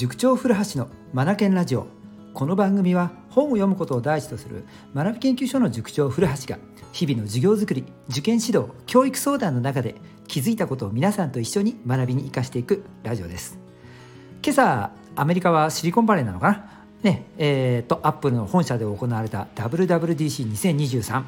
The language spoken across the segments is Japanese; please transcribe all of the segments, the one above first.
塾長古橋のマナケンラジオ。この番組は本を読むことを第一とする学び研究所の塾長古橋が日々の授業づくり受験指導教育相談の中で気づいたことを皆さんと一緒に学びに生かしていくラジオです。今朝アメリカはシリコンバレーなのかな？ねえー、とアップルの本社で行われた WWDC2023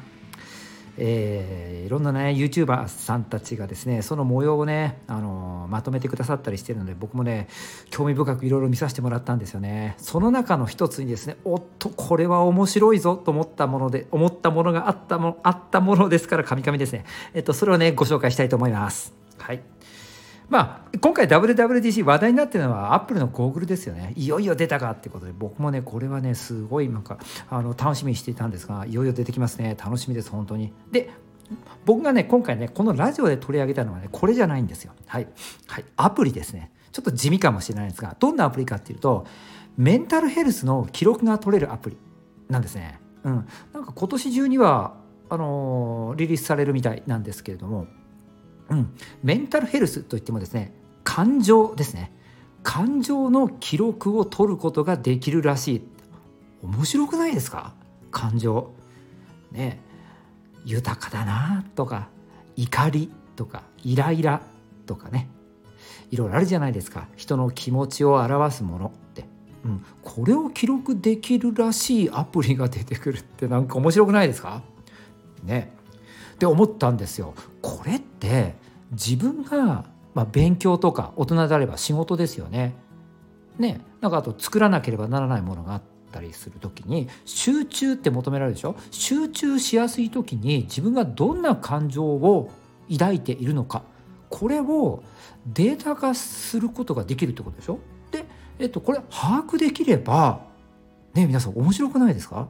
えー、いろんなね YouTuber さんたちがですねその模様をね、あのー、まとめてくださったりしてるので僕もね興味深くいろいろ見させてもらったんですよね。その中の一つにですねおっとこれは面白いぞと思ったもので思ったものがあったもあったものですからカミカミですね。えっとそれをねご紹介したいと思います。はい。まあ、今回 WWDC 話題になってるのはアップルのゴーグルですよね。いよいよ出たかってことで僕もねこれはねすごいなんかあの楽しみにしていたんですがいよいよ出てきますね。楽しみです本当に。で僕がね今回ねこのラジオで取り上げたのはねこれじゃないんですよ。はい、はい、アプリですね。ちょっと地味かもしれないですがどんなアプリかっていうとメンタルヘルスの記録が取れるアプリなんですね。うん。なんか今年中にはあのー、リリースされるみたいなんですけれどもうん、メンタルヘルスといってもですね感情ですね。感情の記録を取ることができるらしい。面白くないですか？感情。ね。豊かだなとか怒りとかイライラとかね。いろいろあるじゃないですか。人の気持ちを表すものって、うん、これを記録できるらしいアプリが出てくるってなんか面白くないですか？ね。って思ったんですよ。これって自分が、まあ、勉強とか大人であれば仕事ですよね。ね。なんかあと作らなければならないものがあってたりする時に集中って求められるでしょ？集中しやすい時に自分がどんな感情を抱いているのか。これをデータ化することができるってことでしょ？で、えっと、これ把握できればね皆さん面白くないですか？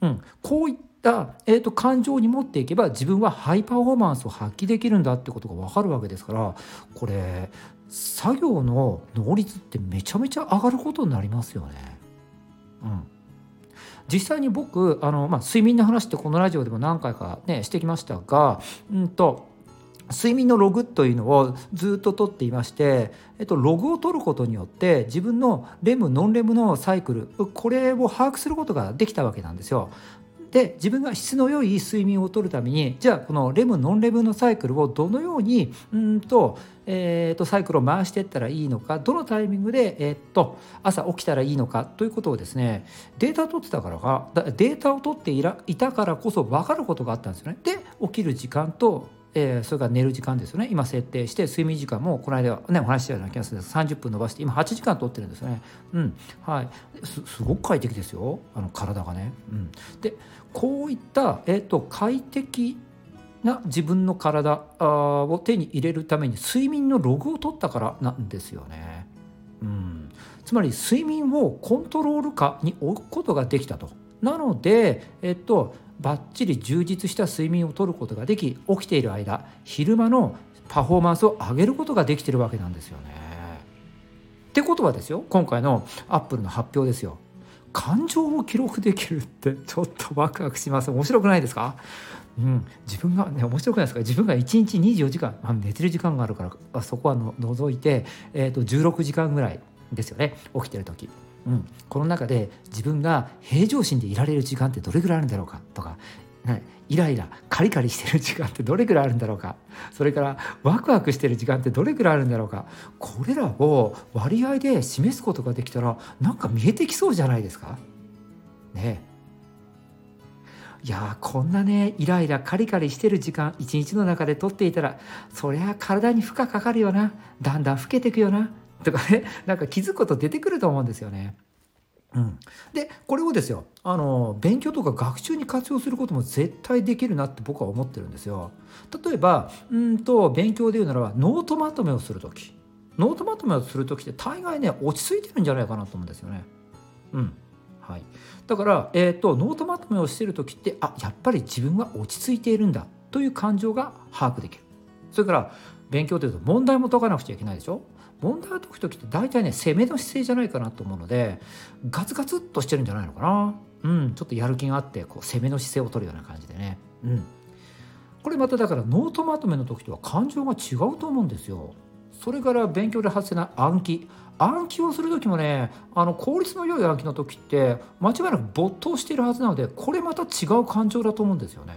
うん、こういった、えーと、感情に持っていけば自分はハイパフォーマンスを発揮できるんだってことが分かるわけですからこれ作業の能率ってめちゃめちゃ上がることになりますよね。実際に僕あの、まあ、睡眠の話ってこのラジオでも何回かねしてきましたが、うんと睡眠のログというのをずっと取っていまして、えっと、ログを取ることによって自分のレムノンレムのサイクルこれを把握することができたわけなんですよ。で自分が質の良い睡眠をとるためにじゃあこのレムノンレムのサイクルをどのようにうんと,、えー、とサイクルを回していったらいいのかどのタイミングで、えー、っと朝起きたらいいのかということをですねデータを取ってたからかデータを取っていらいたからこそ分かることがあったんですよね。で起きる時間とえー、それから寝る時間ですよね。今設定して睡眠時間もこの間ねお話したような気がするんです。30分伸ばして今8時間取ってるんですよね。うん。はい。すすごく快適ですよ。あの体がね、うん、でこういった、えーと、快適な自分の体を手に入れるために睡眠のログを取ったからなんですよね。うん、つまり睡眠をコントロール下に置くことができたと。なので、えっと、ばっちり充実した睡眠をとることができ起きている間昼間のパフォーマンスを上げることができてるわけなんですよね。ってことはですよ今回のアップルの発表ですよ。感情を記録できるってちょっとワクワクします面白くないですか？うん、自分がね面白くないですか？自分が1日24時間、まあ、寝てる時間があるからそこはの除いて、えー、と16時間ぐらいですよね起きてる時。うん、この中で自分が平常心でいられる時間ってどれぐらいあるんだろうかとか、ね、イライラカリカリしてる時間ってどれぐらいあるんだろうか。それからワクワクしてる時間ってどれぐらいあるんだろうか。これらを割合で示すことができたらなんか見えてきそうじゃないですか。ね。いやこんなねイライラカリカリしてる時間一日の中で取っていたらそりゃ体に負荷かかるよな。だんだん老けていくよな。とかねなんか気づくこと出てくると思うんですよね。うん、でこれをですよあの勉強とか学習に活用することも絶対できるなって僕は思ってるんですよ。例えばうんと勉強で言うならばノートまとめをする時ノートまとめをする時って大概ね落ち着いてるんじゃないかなと思うんですよね。うんはい、だから、えーと、ノートまとめをしてる時ってあやっぱり自分は落ち着いているんだという感情が把握できる。それから勉強というと問題も解かなくちゃいけないでしょ問題を解く時って大体ね攻めの姿勢じゃないかなと思うのでガツガツっとしてるんじゃないのかな。うんちょっとやる気があってこう攻めの姿勢を取るような感じでね。うん。これまただからノートまとめの時とは感情が違うと思うんですよ。それから勉強で発生ない暗記。暗記をする時もねあの効率の良い暗記の時って間違いなく没頭しているはずなのでこれまた違う感情だと思うんですよね。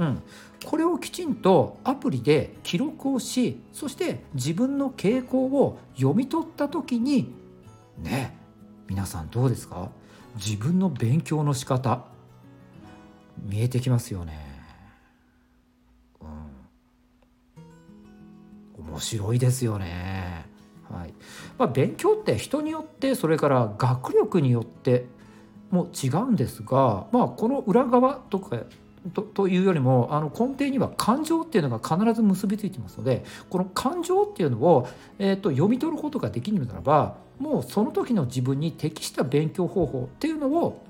うん、これをきちんとアプリで記録をしそして自分の傾向を読み取った時にね皆さんどうですか？自分の勉強の仕方。見えてきますよね。うん、面白いですよね。はい。まあ、勉強って人によってそれから学力によっても違うんですが、まあ、この裏側とかとというよりもあの根底には感情っていうのが必ず結びついてますのでこの感情っていうのを、えーと、読み取ることができるならばもうその時の自分に適した勉強方法っていうのを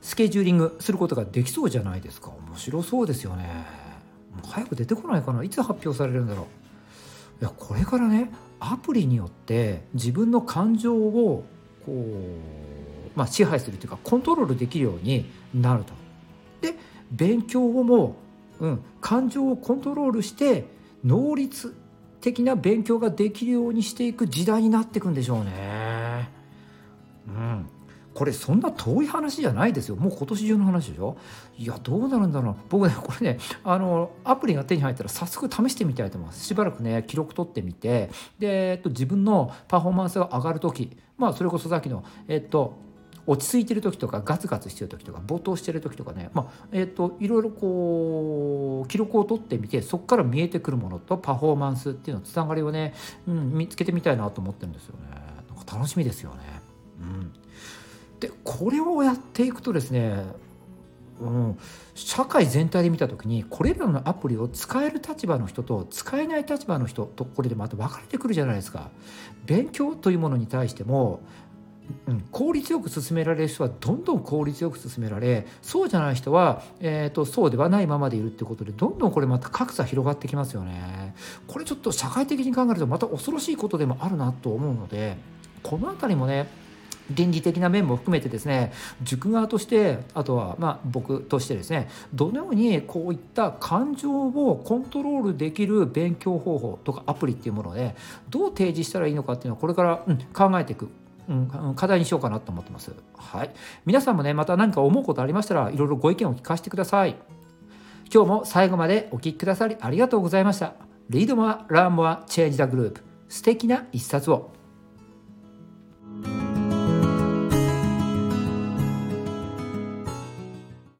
スケジューリングすることができそうじゃないですか。面白そうですよね。もう早く出てこないかな。いつ発表されるんだろう。いやこれからねアプリによって自分の感情をこう、まあ、支配するというかコントロールできるようになると。で勉強をも、うん、感情をコントロールして能率的な勉強ができるようにしていく時代になっていくんでしょうね。うん、これそんな遠い話じゃないですよ。もう今年中の話でしょ。いやどうなるんだろう。僕ねこれねあのアプリが手に入ったら早速試してみたいと思います。しばらくね記録取ってみて。で、えっと、自分のパフォーマンスが上がる時。まあそれこそさっきのえっと落ち着いてる時とかガツガツしてる時とか没頭してる時とかね、まあえーと、いろいろこう記録を取ってみてそこから見えてくるものとパフォーマンスっていうのつながりをね、うん、見つけてみたいなと思ってるんですよね。なんか楽しみですよね。うん、でこれをやっていくとですねうん、社会全体で見た時にこれらのアプリを使える立場の人と使えない立場の人とこれでまた分かれてくるじゃないですか。勉強というものに対してもうん、効率よく進められる人はどんどん効率よく進められそうじゃない人は、えーと、そうではないままでいるってことでどんどんこれまた格差広がってきますよね。これちょっと社会的に考えるとまた恐ろしいことでもあるなと思うのでこの辺りもね倫理的な面も含めてですね塾側としてあとはま僕としてですねどのようにこういった感情をコントロールできる勉強方法とかアプリっていうものでどう提示したらいいのかっていうのはこれから、うん、考えていくうん、課題にしようかなと思ってます。はい。皆さんもね、また何か思うことありましたら、いろいろご意見を聞かせてください。今日も最後までお聴きくださりありがとうございました。 Read more, learn more, change the globe。素敵な一冊を。